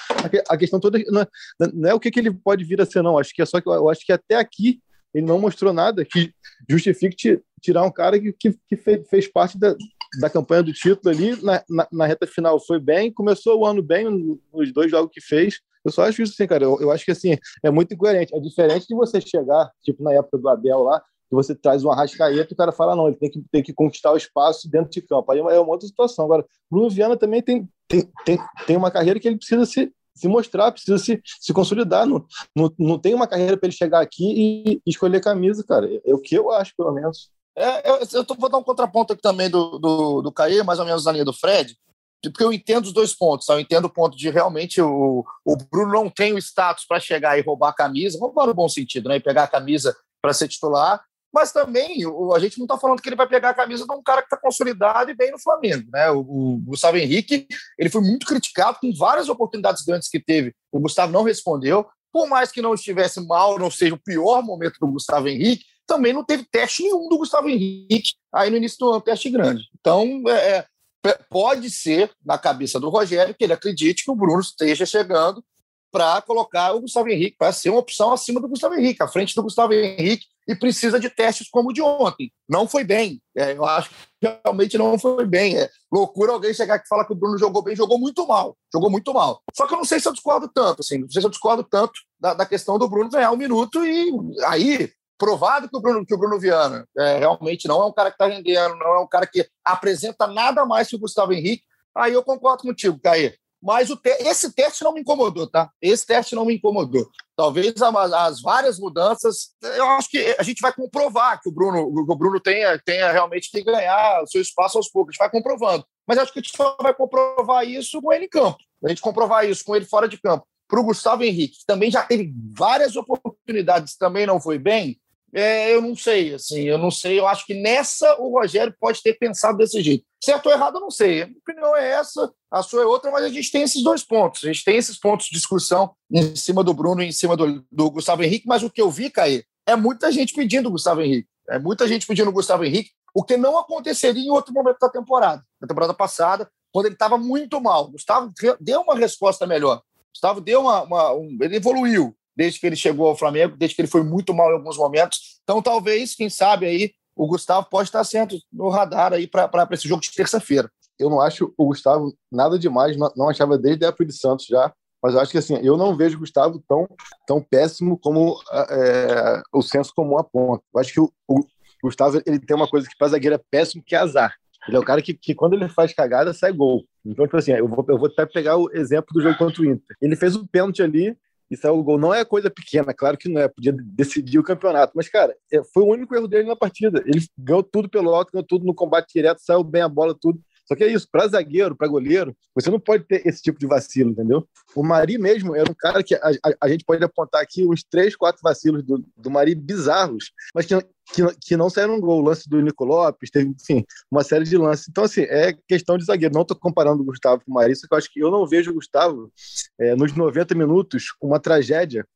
A, questão toda não é, não é o que, que ele pode vir a ser, não. Acho que é só que eu acho que até aqui ele não mostrou nada que justifique tirar um cara que, que, que fez, fez parte da, da campanha do título ali, na, na, na, reta final foi bem, começou o ano bem nos dois jogos que fez, Eu só acho isso assim, cara. Eu, eu acho que assim, é muito incoerente. É diferente de você chegar, tipo na época do Abel lá, que você traz um arrascaeta e o cara fala, não, ele tem que, tem que conquistar o espaço dentro de campo. Aí é uma outra situação. Agora, Bruno Viana também tem, tem, tem, tem uma carreira que ele precisa se, se mostrar, precisa se, se consolidar. Não, não, não tem uma carreira para ele chegar aqui e escolher camisa, cara. É, é o que eu acho, pelo menos. É, eu, eu tô, vou dar um contraponto aqui também do, do, do Caê, mais ou menos na linha do Fred, porque eu entendo os dois pontos. Tá? Eu entendo o ponto de realmente o, o Bruno não tem o status para chegar e roubar a camisa, roubar no bom sentido, né? E pegar a camisa para ser titular. Mas também o, a gente não está falando que ele vai pegar a camisa de um cara que está consolidado e bem no Flamengo. Né? O, o, Gustavo Henrique ele foi muito criticado com várias oportunidades grandes que teve. O Gustavo não respondeu. Por mais que não estivesse mal, não seja o pior momento do Gustavo Henrique, também não teve teste nenhum do Gustavo Henrique aí no início do ano, teste grande. Então, é, é pode ser, na cabeça do Rogério, que ele acredite que o Bruno esteja chegando para colocar o Gustavo Henrique, para ser uma opção acima do Gustavo Henrique, à frente do Gustavo Henrique, e precisa de testes como o de ontem. Não foi bem. É, eu acho que realmente não foi bem. É loucura alguém chegar aqui e falar que o Bruno jogou bem, jogou muito mal. Jogou muito mal. Só que eu não sei se eu discordo tanto, assim, não sei se eu discordo tanto da, da questão do Bruno ganhar um minuto e aí provado que o Bruno, que o Bruno Viana é, realmente não é um cara que está rendendo, não é um cara que apresenta nada mais que o Gustavo Henrique, aí eu concordo contigo, Caê. Mas o te esse teste não me incomodou, tá? Esse teste não me incomodou. Talvez as várias mudanças, eu acho que a gente vai comprovar que o Bruno, o Bruno tenha, tenha realmente que ganhar o seu espaço aos poucos. A gente vai comprovando. Mas acho que a gente só vai comprovar isso com ele em campo. A gente comprovar isso com ele fora de campo. Para o Gustavo Henrique, que também já teve várias oportunidades, também não foi bem. É, eu não sei, assim, eu não sei. Eu acho que nessa o Rogério pode ter pensado desse jeito. Certo ou errado, eu não sei. A minha opinião é essa, a sua é outra, mas a gente tem esses dois pontos. A gente tem esses pontos de discussão em cima do Bruno e em cima do, do Gustavo Henrique, mas o que eu vi, Caí, é muita gente pedindo o Gustavo Henrique. É muita gente pedindo o Gustavo Henrique, o que não aconteceria em outro momento da temporada. Na temporada passada, quando ele estava muito mal. Gustavo deu uma resposta melhor. Gustavo deu uma. uma um, ele evoluiu desde que ele chegou ao Flamengo, desde que ele foi muito mal em alguns momentos. Então, talvez, quem sabe aí, o Gustavo pode estar sendo no radar aí para esse jogo de terça-feira. Eu não acho o Gustavo nada demais, não, não achava desde a época de Santos já, mas eu acho que assim, eu não vejo o Gustavo tão, tão péssimo como é, o senso comum aponta. Eu acho que o, o, Gustavo ele tem uma coisa que para zagueiro é péssimo, que é azar. Ele é o cara que, que quando ele faz cagada, sai gol. Então, tipo assim, eu vou, eu vou até pegar o exemplo do jogo contra o Inter. Ele fez um pênalti ali, e saiu o gol. Não é coisa pequena, claro que não é, podia decidir o campeonato, mas, cara, é, foi o único erro dele na partida. Ele ganhou tudo pelo alto, ganhou tudo no combate direto, saiu bem a bola, tudo. Só que é isso, para zagueiro, para goleiro, você não pode ter esse tipo de vacilo, entendeu? O Mari mesmo era um cara que a, a, a gente pode apontar aqui uns três, quatro vacilos do, do Mari bizarros, mas que, que, que não saíram um gol. O lance do Nico Lopes, teve, enfim, uma série de lances. Então, assim, é questão de zagueiro. Não estou comparando o Gustavo com o Mari, só que eu acho que eu não vejo o Gustavo é, nos 90 minutos uma tragédia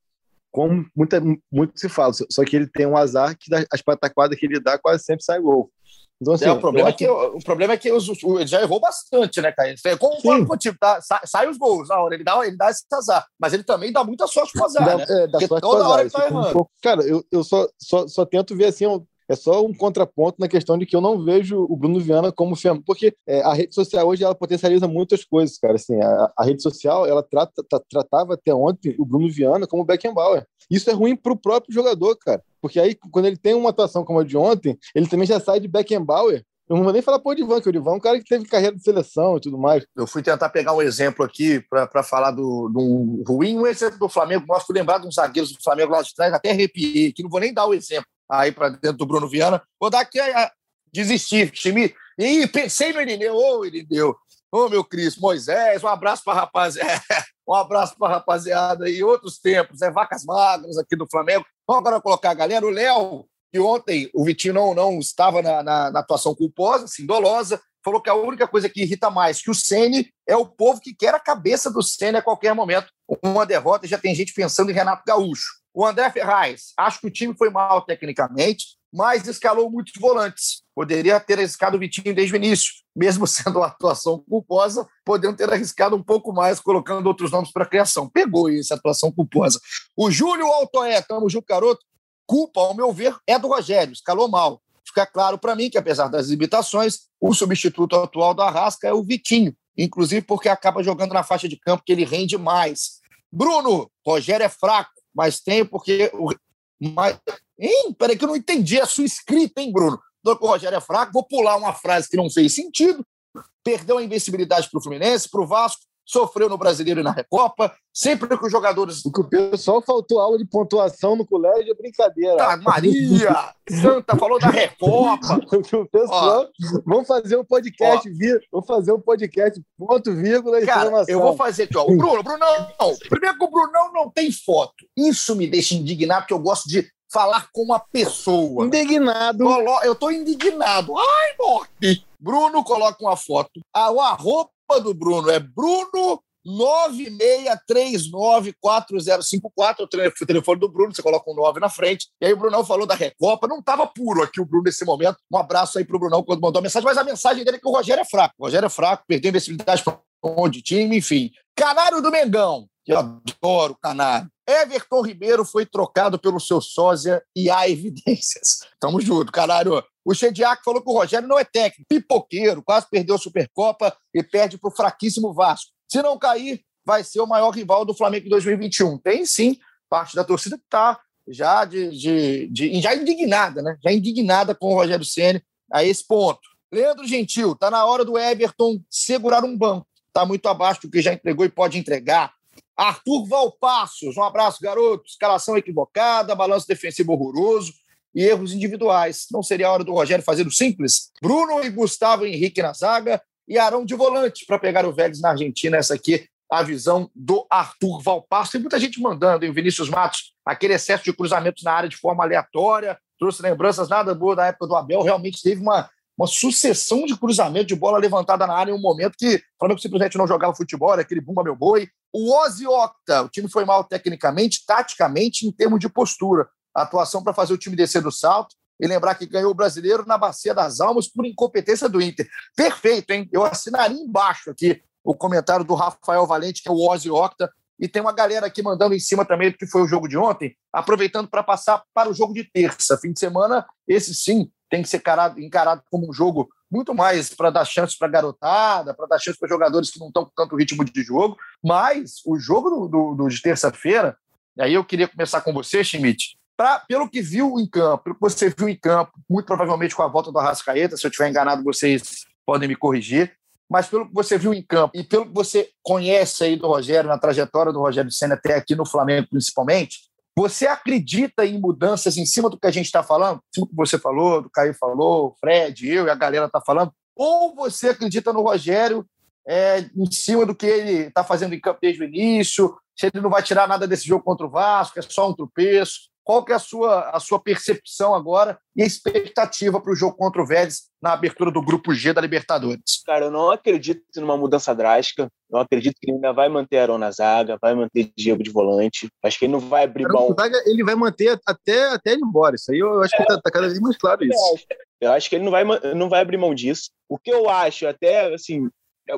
como muita, muito se fala, só que ele tem um azar que as pataquadas que ele dá quase sempre sai gol. Então, assim, é, o, problema é que, o problema é que os, o, ele já errou bastante, né, Caio? Eu concordo contigo, tá? Sai, sai, os gols na hora, ele dá, ele dá esse azar. Mas ele também dá muita sorte pro azar, dá, né? É, dá sorte toda hora ele tá errando. Um cara, eu, eu só, só, só tento ver assim, é só um contraponto na questão de que eu não vejo o Bruno Viana como fenômeno, porque é, a rede social hoje ela potencializa muitas coisas, cara. Assim, a, a rede social ela trata, tratava até ontem o Bruno Viana como Beckenbauer. Isso é ruim para o próprio jogador, cara, porque aí quando ele tem uma atuação como a de ontem, ele também já sai de Beckenbauer eu não vou nem falar por Divan, que o Divan é um cara que teve carreira de seleção e tudo mais. Eu fui tentar pegar um exemplo aqui para falar do, do ruim, um exemplo do Flamengo. Gosto de lembrar de uns zagueiros do Flamengo lá de trás, até arrepiei, que não vou nem dar o exemplo aí para dentro do Bruno Viana. Vou dar aqui a, a desistir, time. E pensei no Irineu, ô oh, Irineu, ô oh, meu Cristo, Moisés, um abraço para rapaziada, um abraço para rapaziada e outros tempos, é vacas magras aqui do Flamengo. Vamos agora colocar a galera, o Léo, que ontem o Vitinho não, não estava na, na, na atuação culposa, assim, dolosa, falou que a única coisa que irrita mais que o Ceni é o povo que quer a cabeça do Ceni a qualquer momento. Uma derrota já tem gente pensando em Renato Gaúcho. O André Ferraz, acho que o time foi mal tecnicamente, mas escalou muitos volantes. Poderia ter arriscado o Vitinho desde o início, mesmo sendo uma atuação culposa, poderiam ter arriscado um pouco mais, colocando outros nomes para a criação. Pegou essa atuação culposa. O Júlio Altoé, tamo junto, garoto. Culpa, ao meu ver, é do Rogério, escalou mal. Fica claro para mim que, apesar das limitações, o substituto atual do Arrasca é o Vitinho, inclusive porque acaba jogando na faixa de campo que ele rende mais Bruno, Rogério é fraco, mas tem porque. Mas... Hein? Peraí, que eu não entendi a sua escrita, hein, Bruno? O Rogério é fraco, vou pular uma frase que não fez sentido. Perdeu a invencibilidade para o Fluminense, para o Vasco, sofreu no Brasileiro e na Recopa. Sempre que os jogadores. O que o pessoal faltou aula de pontuação no colégio é brincadeira. Tá, Maria! Santa falou da Recopa. o pessoal. Vamos fazer um podcast, vir, vamos fazer um podcast, ponto, vírgula, Cara, eu vou fazer aqui, ó. O Bruno, Bruno, não. Primeiro que o Brunão não tem foto. Isso me deixa indignado, porque eu gosto de falar com uma pessoa. Indignado. Eu tô indignado. Ai, morte! Bruno coloca uma foto. Ah, o arroba do Bruno é Bruno 96394054, o telefone do Bruno, você coloca um 9 na frente. E aí o Brunão falou da Recopa, não estava puro aqui o Bruno nesse momento. Um abraço aí pro Brunão quando mandou a mensagem, mas a mensagem dele é que o Rogério é fraco. O Rogério é fraco, perdeu invencibilidade para um de time, enfim. Canário do Mengão, que eu adoro Canário. Everton Ribeiro foi trocado pelo seu sósia e há evidências. Tamo junto, caralho. O Chediak falou que o Rogério não é técnico, pipoqueiro, quase perdeu a Supercopa e perde para o fraquíssimo Vasco. Se não cair, vai ser o maior rival do Flamengo em 2021. Tem sim parte da torcida que está já, de, de, de, já indignada, né? Já indignada com o Rogério Ceni a esse ponto. Leandro Gentil, está na hora do Everton segurar um banco. Está muito abaixo do que já entregou e pode entregar. Arthur Valpassos, um abraço, garoto. Escalação equivocada, balanço defensivo horroroso e erros individuais. Não seria a hora do Rogério fazer o simples? Bruno e Gustavo Henrique na zaga e Arão de volante para pegar o Vélez na Argentina. Essa aqui a visão do Arthur Valpassos. Tem muita gente mandando, hein? O Vinícius Matos, aquele excesso de cruzamentos na área de forma aleatória, trouxe lembranças nada boas da época do Abel. Realmente teve uma uma sucessão de cruzamentos de bola levantada na área em um momento que o Flamengo simplesmente não jogava futebol, era aquele bumba meu boi. O Ozzy Octa, o time foi mal tecnicamente, taticamente, em termos de postura. A atuação para fazer o time descer do salto e lembrar que ganhou o brasileiro na Bacia das Almas por incompetência do Inter. Perfeito, hein? Eu assinaria embaixo aqui o comentário do Rafael Valente, que é o Ozzy Octa, e tem uma galera aqui mandando em cima também do que foi o jogo de ontem, aproveitando para passar para o jogo de terça. Fim de semana, esse sim, tem que ser encarado, encarado como um jogo muito mais para dar chance para garotada, para dar chance para jogadores que não estão com tanto ritmo de jogo. Mas o jogo do, do, do de terça-feira, aí eu queria começar com você, Schmidt. Pra, pelo que viu em campo, pelo que você viu em campo, muito provavelmente com a volta do Arrascaeta, se eu estiver enganado, vocês podem me corrigir. Mas pelo que você viu em campo e pelo que você conhece aí do Rogério, na trajetória do Rogério Senna até aqui no Flamengo, principalmente, você acredita em mudanças em cima do que a gente está falando? Em que você falou, do Caio falou, o Fred, eu e a galera está falando? Ou você acredita no Rogério é, em cima do que ele está fazendo em campo desde o início? Se ele não vai tirar nada desse jogo contra o Vasco, é só um tropeço? Qual que é a sua, a sua percepção agora e a expectativa para o jogo contra o Vélez na abertura do Grupo G da Libertadores? Cara, eu não acredito numa mudança drástica. Não acredito que ele ainda vai manter Arão na zaga, vai manter Diego de volante. Acho que ele não vai abrir mão. Ele vai manter até, até ele ir embora. Isso aí eu acho é, que está tá cada vez mais claro isso. Eu acho que ele não vai, não vai abrir mão disso. O que eu acho, até assim,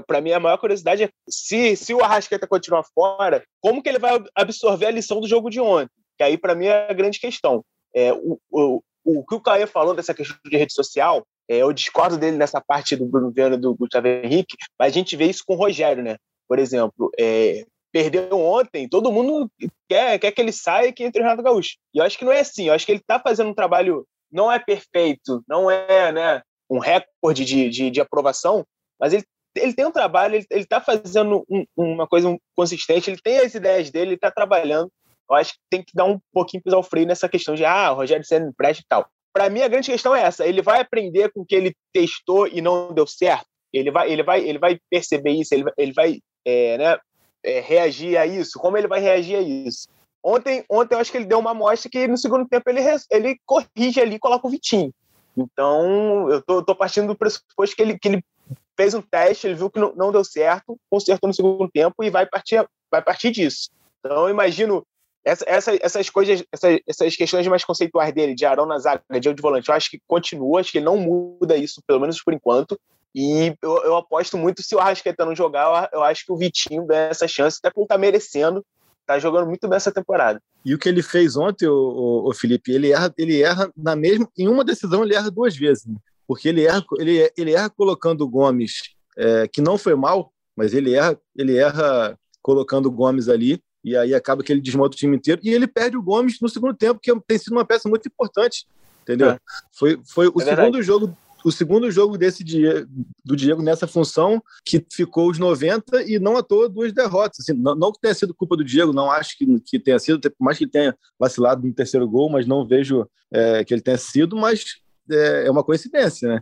para mim a maior curiosidade é se, se o Arrascaeta continuar fora, como que ele vai absorver a lição do jogo de ontem? Que aí para mim é a grande questão. É, o, o, o que o Caio falou dessa questão de rede social, é, eu discordo dele nessa parte do Bruno Viana e do Gustavo Henrique, mas a gente vê isso com o Rogério, né? Por exemplo, é, perdeu ontem, todo mundo quer, quer que ele saia e que entre o Renato Gaúcho. E eu acho que não é assim, eu acho que ele está fazendo um trabalho, não é perfeito, não é né, um recorde de, de, de aprovação, mas ele, ele tem um trabalho, ele está fazendo um, uma coisa consistente, ele tem as ideias dele, ele está trabalhando, eu acho que tem que dar um pouquinho pisar o freio nessa questão de, ah, o Rogério Senna empresta e tal. Para mim, a grande questão é essa: ele vai aprender com o que ele testou e não deu certo. Ele vai, ele vai, ele vai perceber isso, ele vai, ele vai é, né, é, reagir a isso. Como ele vai reagir a isso? Ontem, ontem eu acho que ele deu uma amostra que no segundo tempo ele, ele corrige ali e coloca o Vitinho. Então, eu tô, tô partindo do pressuposto que ele, que ele fez um teste, ele viu que não, não deu certo, consertou no segundo tempo e vai partir, vai partir disso. Então, eu imagino essa, essa, essas coisas, essas, essas questões mais conceituais dele, de Arão na zaga, de de volante, eu acho que continua, acho que ele não muda isso, pelo menos por enquanto. E eu, eu aposto muito, se o Arrascaeta não jogar, eu, eu acho que o Vitinho ganha essa chance, até porque tá merecendo, tá jogando muito bem essa temporada. E o que ele fez ontem, o, o, o Felipe, ele erra, ele erra na mesma, em uma decisão ele erra duas vezes, né? porque ele erra, ele, ele erra colocando o Gomes, é, que não foi mal, mas ele erra, ele erra colocando o Gomes ali e aí acaba que ele desmonta o time inteiro, e ele perde o Gomes no segundo tempo, que tem sido uma peça muito importante, entendeu? É. Foi, foi o é segundo jogo o segundo jogo desse dia do Diego nessa função que ficou os 90 e não à toa duas derrotas. Assim, não, não, que tenha sido culpa do Diego, não acho que, que tenha sido, por mais que ele tenha vacilado no terceiro gol, mas não vejo é, que ele tenha sido, mas é, é uma coincidência, né?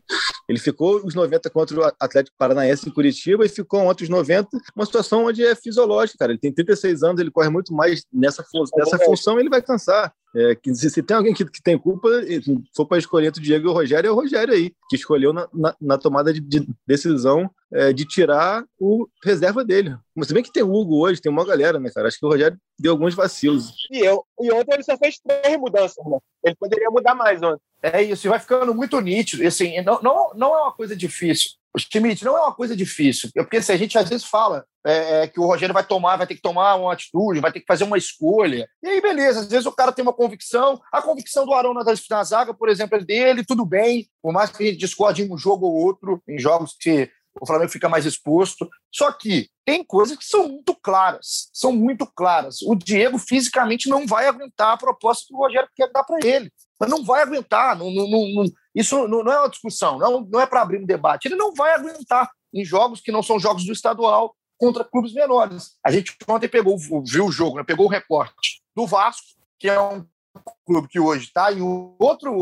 Ele ficou os 90 contra o Atlético Paranaense em Curitiba e ficou ontem os 90, uma situação onde é fisiológica, cara. Ele tem 36 anos, ele corre muito mais nessa, nessa função, ele vai cansar. É, que se, se, tem alguém que, que tem culpa, se for para escolher entre o Diego e o Rogério, é o Rogério aí, que escolheu na, na, na tomada de, de decisão é, de tirar o reserva dele. Mas se bem que tem o Hugo hoje, tem uma galera, né, cara? Acho que o Rogério deu alguns vacilos. E, eu, e ontem ele só fez três mudanças, né? Ele poderia mudar mais ontem. É isso, e vai ficando muito nítido. E, assim, não, não, não é uma coisa difícil. Schmidt, não é uma coisa difícil. Porque assim, a gente às vezes fala é, é, que o Rogério vai tomar, vai ter que tomar uma atitude, vai ter que fazer uma escolha. E aí, beleza, às vezes o cara tem uma convicção. A convicção do Arão na, na zaga, por exemplo, é dele, tudo bem. Por mais que a gente discorde em um jogo ou outro, em jogos que o Flamengo fica mais exposto. Só que tem coisas que são muito claras, são muito claras. O Diego fisicamente não vai aguentar a proposta que o Rogério quer dar para ele. Mas não vai aguentar. Não, não, não, isso não, é uma discussão, não, não é para abrir um debate. Ele não vai aguentar em jogos que não são jogos do estadual contra clubes menores. A gente ontem pegou, viu o jogo, né? pegou o recorte do Vasco, que é um clube que hoje está em outro,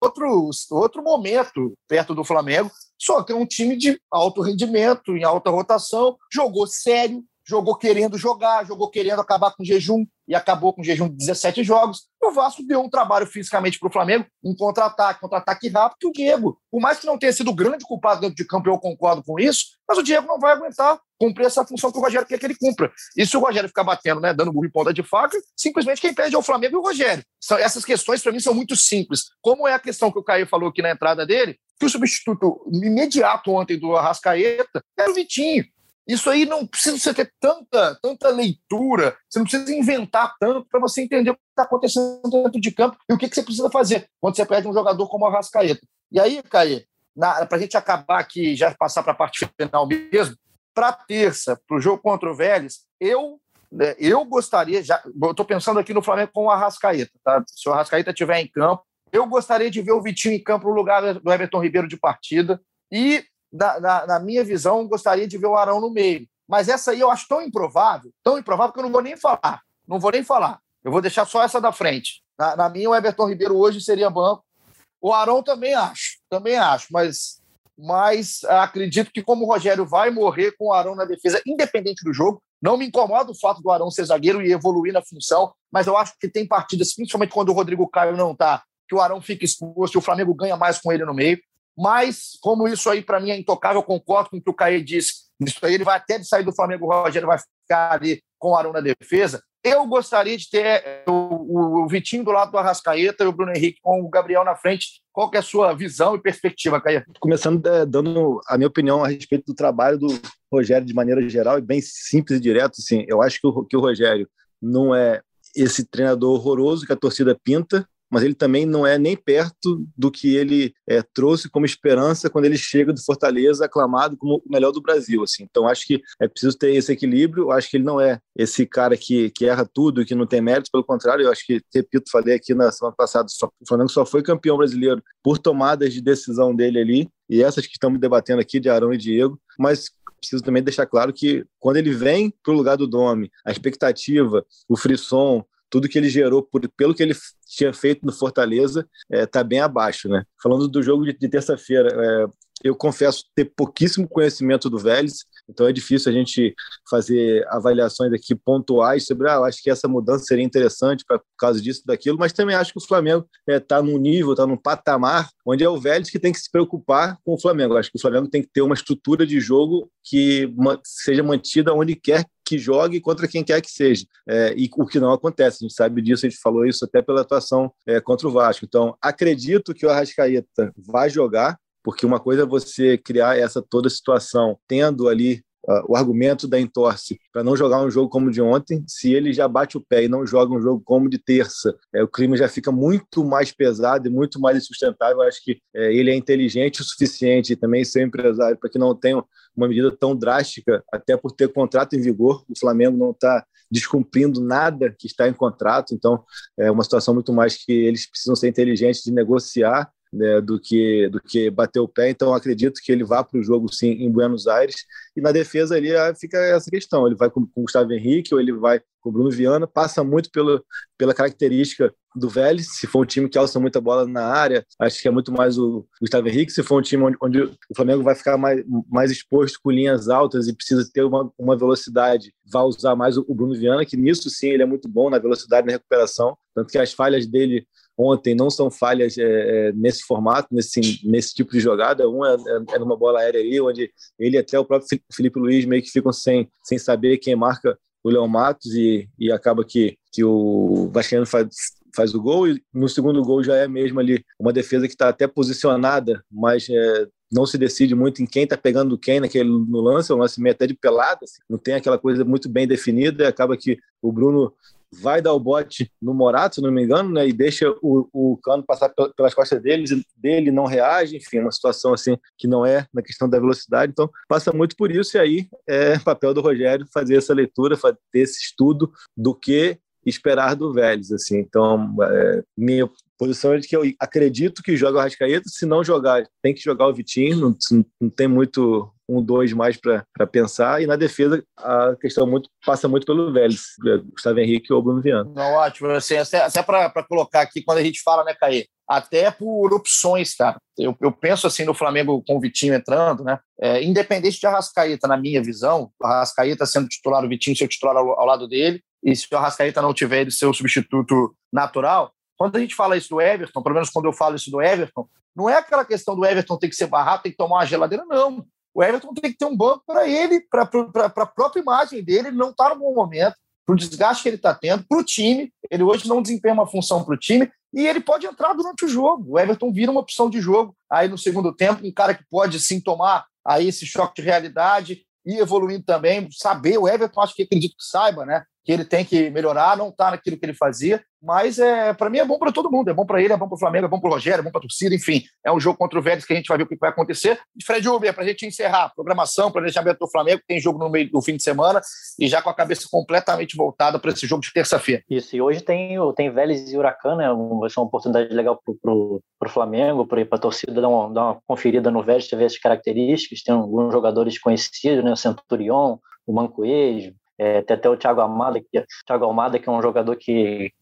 outro, outro momento perto do Flamengo, só que é um time de alto rendimento, em alta rotação, jogou sério, jogou querendo jogar, jogou querendo acabar com jejum e acabou com jejum de 17 jogos. O Vasco deu um trabalho fisicamente para o Flamengo, um contra-ataque, contra-ataque rápido, que o Diego, por mais que não tenha sido grande culpado dentro de campo, eu concordo com isso, mas o Diego não vai aguentar cumprir essa função que o Rogério quer que ele cumpra. E se o Rogério ficar batendo, né, dando burro em ponta de faca, simplesmente quem perde é o Flamengo e o Rogério. São, essas questões, para mim, são muito simples. Como é a questão que o Caio falou aqui na entrada dele, que o substituto imediato ontem do Arrascaeta era o Vitinho. Isso aí não precisa você ter tanta, tanta leitura, você não precisa inventar tanto para você entender o que está acontecendo dentro de campo e o que, que você precisa fazer quando você perde um jogador como o Arrascaeta. E aí, Caê, para a gente acabar aqui já passar para a parte final mesmo, para terça, para o jogo contra o Vélez, eu né, eu gostaria, já estou pensando aqui no Flamengo com o Arrascaeta, tá? se o Arrascaeta estiver em campo, eu gostaria de ver o Vitinho em campo no lugar do Everton Ribeiro de partida e na, na, na, minha visão, gostaria de ver o Arão no meio. Mas essa aí eu acho tão improvável, tão improvável que eu não vou nem falar. Não vou nem falar. Eu vou deixar só essa da frente. Na, na minha, o Everton Ribeiro hoje seria banco. O Arão também acho, também acho, mas, mas acredito que como o Rogério vai morrer com o Arão na defesa, independente do jogo, não me incomoda o fato do Arão ser zagueiro e evoluir na função, mas eu acho que tem partidas, principalmente quando o Rodrigo Caio não está, que o Arão fica exposto e o Flamengo ganha mais com ele no meio. Mas, como isso aí para mim é intocável, eu concordo com o que o Caê disse. Isso aí ele vai até de sair do Flamengo, o Rogério vai ficar ali com o Arão na defesa. Eu gostaria de ter eh, o, o, Vitinho do lado do Arrascaeta e o Bruno Henrique com o Gabriel na frente. Qual é a sua visão e perspectiva, Caia? Começando é, dando a minha opinião a respeito do trabalho do Rogério de maneira geral e bem simples e direto. Assim, eu acho que o, que o Rogério não é esse treinador horroroso que a torcida pinta, mas ele também não é nem perto do que ele é, trouxe como esperança quando ele chega do Fortaleza aclamado como o melhor do Brasil. Assim. Então, acho que é preciso ter esse equilíbrio. Acho que ele não é esse cara que, que erra tudo, que não tem mérito. Pelo contrário, eu acho que, repito, falei aqui na semana passada, só, o Flamengo só foi campeão brasileiro por tomadas de decisão dele ali, e essas que estamos debatendo aqui, de Arão e Diego. Mas preciso também deixar claro que quando ele vem para o lugar do Dome, a expectativa, o frisson, tudo que ele gerou por, pelo que ele tinha feito no Fortaleza está é, bem abaixo, né? Falando do jogo de, de terça-feira, é, eu confesso ter pouquíssimo conhecimento do Vélez, então é difícil a gente fazer avaliações aqui pontuais sobre, ah, acho que essa mudança seria interessante por causa disso, daquilo, mas também acho que o Flamengo está é, num nível, está num patamar onde é o Vélez que tem que se preocupar com o Flamengo. Acho que o Flamengo tem que ter uma estrutura de jogo que seja mantida onde quer que jogue contra quem quer que seja. É, e o que não acontece, a gente sabe disso, a gente falou isso até pela atuação é, contra o Vasco. Então, acredito que o Arrascaeta vai jogar, porque uma coisa é você criar essa toda situação tendo ali Uh, o argumento da entorce para não jogar um jogo como de ontem, se ele já bate o pé e não joga um jogo como de terça, é, o clima já fica muito mais pesado e muito mais insustentável. Eu acho que é, ele é inteligente o suficiente e também ser empresário para que não tenha uma medida tão drástica, até por ter contrato em vigor. O Flamengo não está descumprindo nada que está em contrato. Então, é uma situação muito mais que eles precisam ser inteligentes de negociar né, do que do que bater o pé. Então, acredito que ele vá para o jogo sim em Buenos Aires. E na defesa ali ah, fica essa questão: ele vai com, com o Gustavo Henrique ou ele vai com o Bruno Viana. Passa muito pelo, pela característica do Vélez. Se for um time que alça muita bola na área, acho que é muito mais o Gustavo Henrique. Se for um time onde, onde o Flamengo vai ficar mais, mais exposto com linhas altas e precisa ter uma, uma velocidade, vai usar mais o, o Bruno Viana, que nisso sim ele é muito bom na velocidade na recuperação. Tanto que as falhas dele ontem não são falhas é, é, nesse formato, nesse, nesse tipo de jogada. Um é, é, é numa bola aérea aí, onde ele até o próprio Felipe Luiz meio que ficam sem, sem saber quem marca o Léo Matos e, e acaba que, que o Vascaíno faz, faz o gol. E no segundo gol já é mesmo ali uma defesa que está até posicionada, mas é, não se decide muito em quem está pegando quem naquele no lance, é um lance meio até de pelada, assim, não tem aquela coisa muito bem definida e acaba que o Bruno vai dar o bote no Morato, se não me engano, né, e deixa o, o Cano passar pelas costas deles, dele não reage, enfim, uma situação assim que não é na questão da velocidade, então passa muito por isso, e aí é papel do Rogério fazer essa leitura, fazer esse estudo do que esperar do Vélez, assim, então é, minha posição é de que eu acredito que joga o Rascaeta, se não jogar, tem que jogar o Vitinho, não, não tem muito um, dois mais para pensar. E na defesa, a questão muito, passa muito pelo Vélez, Gustavo Henrique ou Bruno Viana. Não, ótimo. Assim, até para colocar aqui, quando a gente fala, né, Caí? Até por opções, cara. Eu, eu penso assim no Flamengo com o Vitinho entrando, né? É, independente de Arrascaeta, na minha visão, Arrascaeta sendo titular, o Vitinho ser titular ao, ao lado dele, e se o Arrascaeta não tiver ele ser o substituto natural, quando a gente fala isso do Everton, pelo menos quando eu falo isso do Everton, não é aquela questão do Everton ter que ser barato, tem que tomar uma geladeira, não. O Everton tem que ter um banco para ele, para a própria imagem dele, ele não está no bom momento, para o desgaste que ele está tendo, para o time. Ele hoje não desempenha uma função para o time e ele pode entrar durante o jogo. O Everton vira uma opção de jogo aí no segundo tempo, um cara que pode sim tomar aí esse choque de realidade e evoluindo também, saber, o Everton acho que acredito que saiba, né? Que ele tem que melhorar, não está naquilo que ele fazia, mas é, para mim é bom para todo mundo. É bom para ele, é bom para o Flamengo, é bom para o Rogério, é bom para a torcida. Enfim, é um jogo contra o Vélez que a gente vai ver o que vai acontecer. E Fred Uber, para a gente encerrar, programação, planejamento do Flamengo, tem jogo no meio do fim de semana e já com a cabeça completamente voltada para esse jogo de terça-feira. Isso, e hoje tem, tem Vélez e Huracan, né? Vai ser uma oportunidade legal para o Flamengo, para a torcida dar uma, dar uma conferida no Vélez, ver as características. Tem alguns jogadores conhecidos, né? O Centurion, o Mancoejo, é, tem até o Thiago Almada, que, Thiago Almada, que é um jogador que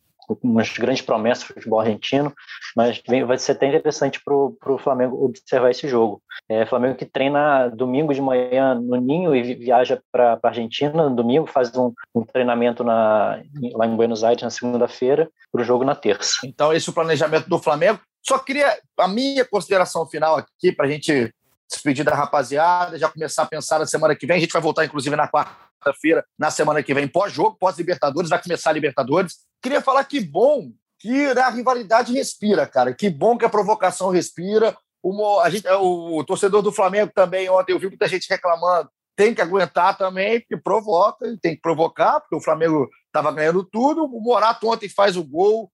umas grandes promessas do futebol argentino, mas vai ser até interessante para o Flamengo observar esse jogo. É, Flamengo que treina domingo de manhã no Ninho e viaja para a Argentina domingo, faz um, um treinamento na, lá em Buenos Aires na segunda-feira, para o jogo na terça. Então, esse é o planejamento do Flamengo. Só queria a minha consideração final aqui, para a gente despedir da rapaziada, já começar a pensar na semana que vem. A gente vai voltar, inclusive, na quarta-feira, na semana que vem, pós-jogo, pós-Libertadores, vai começar a Libertadores. Queria falar que bom que a rivalidade respira, cara. Que bom que a provocação respira. O, a gente, o, o torcedor do Flamengo também, ontem eu vi muita gente reclamando. Tem que aguentar também, porque provoca, tem que provocar, porque o Flamengo estava ganhando tudo. O Morato ontem faz o gol,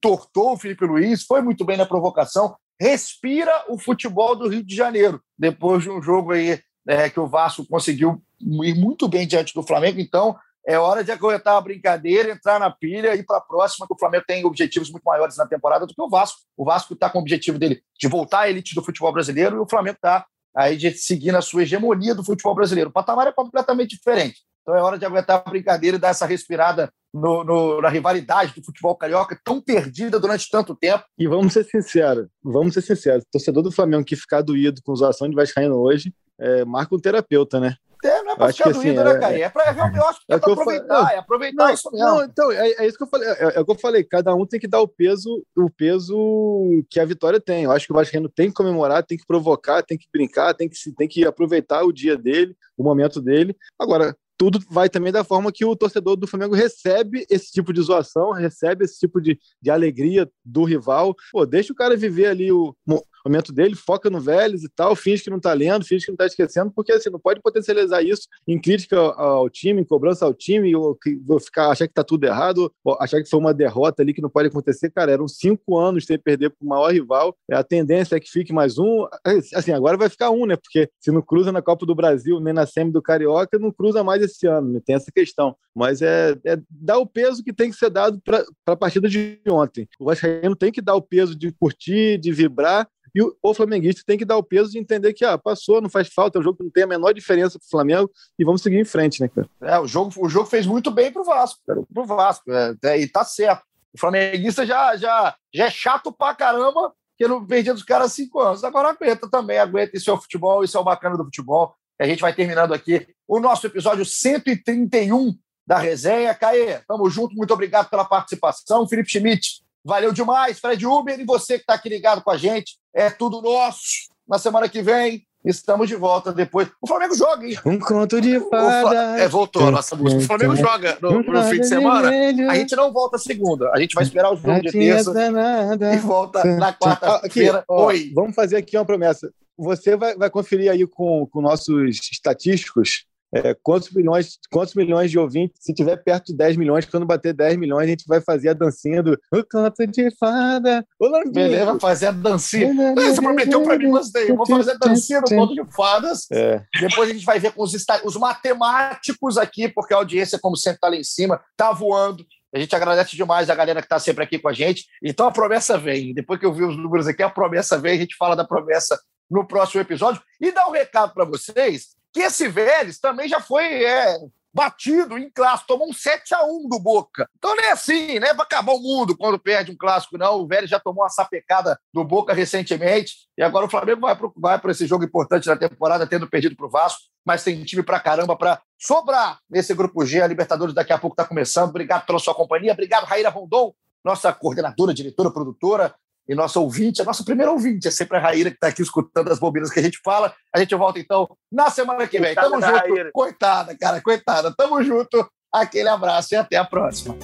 tortou o Felipe Luiz, foi muito bem na provocação respira o futebol do Rio de Janeiro, depois de um jogo aí é, que o Vasco conseguiu ir muito bem diante do Flamengo. Então, é hora de aguentar a brincadeira, entrar na pilha e ir para a próxima, que o Flamengo tem objetivos muito maiores na temporada do que o Vasco. O Vasco está com o objetivo dele de voltar à elite do futebol brasileiro e o Flamengo está aí de seguir na sua hegemonia do futebol brasileiro. O patamar é completamente diferente. Então é hora de aguentar a brincadeira e dar essa respirada no, no, na rivalidade do futebol carioca tão perdida durante tanto tempo. E vamos ser sinceros, vamos ser sinceros, torcedor do Flamengo que ficar doído com zoação de Vascaíno hoje, é, marca um terapeuta, né? É, é pra ficar doído, assim, né, Caí? É, é pra, eu acho que é, é pra aproveitar, não, é aproveitar não, isso mesmo. Não, então, é, é, isso que eu falei, é, é, o que eu falei, cada um tem que dar o peso, o peso que a vitória tem. Eu acho que o Vascaíno tem que comemorar, tem que provocar, tem que brincar, tem que, tem que aproveitar o dia dele, o momento dele. Agora, tudo vai também da forma que o torcedor do Flamengo recebe esse tipo de zoação, recebe esse tipo de, de alegria do rival. Pô, deixa o cara viver ali o. momento dele, foca no Vélez e tal, finge que não tá lendo, finge que não tá esquecendo, porque assim, não pode potencializar isso em crítica ao time, em cobrança ao time, ou ficar, achar que tá tudo errado, achar que foi uma derrota ali que não pode acontecer. Cara, eram cinco anos sem perder pro maior rival. A tendência é que fique mais um. Assim, agora vai ficar um, né? Porque se não cruza na Copa do Brasil, nem na Semi do Carioca, não cruza mais esse ano, né? tem essa questão. Mas é, é dar o peso que tem que ser dado para a partida de ontem. O Vascaíno tem que dar o peso de curtir, de vibrar, e o, o, flamenguista tem que dar o peso de entender que ah, passou, não faz falta, é um jogo que não tem a menor diferença para o Flamengo e vamos seguir em frente, né, cara? É, o jogo, o jogo fez muito bem para o Vasco, para o Vasco, é, e tá certo. O flamenguista já, já, já é chato pra caramba, que não perdia dos caras cinco anos. Agora aguenta também, aguenta. Isso é o futebol, isso é o bacana do futebol. A gente vai terminando aqui o nosso episódio 131 da resenha. Caê, tamo junto, muito obrigado pela participação. Felipe Schmidt, valeu demais. Fred Uber e você que está aqui ligado com a gente. É tudo nosso. Na semana que vem, Estamos de volta depois. O Flamengo joga, hein? Um conto de fada. É, voltou a nossa música. O Flamengo joga no, no fim de semana. A gente não volta segunda. A gente vai esperar o jogo de terça e volta na quarta-feira. Oi. Vamos fazer aqui uma promessa. Você vai, vai conferir aí com, com nossos estatísticos é, quantos, milhões, quantos milhões de ouvintes, se tiver perto de 10 milhões, quando bater 10 milhões, a gente vai fazer a dancinha do O Canto de Fada. O Beleza, vai fazer a dancinha. Você prometeu para mim, gostei. Vou fazer a dancinha do Conto de Fadas. É. Depois a gente vai ver com os, os matemáticos aqui, porque a audiência, como sempre, está lá em cima, está voando. A gente agradece demais a galera que está sempre aqui com a gente. Então a promessa vem. Depois que eu vi os números aqui, a promessa vem. A gente fala da promessa no próximo episódio. E dá um recado para vocês que esse Vélez também já foi é, batido em clássico, tomou um 7 a 1 do Boca. Então não é assim, né? Vai acabar o mundo quando perde um clássico, não. O Vélez já tomou uma sapecada do Boca recentemente e agora o Flamengo vai para vai esse jogo importante da temporada, tendo perdido para o Vasco, mas tem time para caramba para sobrar nesse grupo G. A Libertadores daqui a pouco está começando. Obrigado pela sua companhia. Obrigado, Raíra Rondon, nossa coordenadora, diretora, produtora e nossa ouvinte, a nossa primeira ouvinte, é sempre a Raíra que está aqui escutando as bobinas que a gente fala. A gente volta então na semana que vem. Tamo junto. Raíra. Coitada, cara, coitada. Tamo junto. Aquele abraço e até a próxima.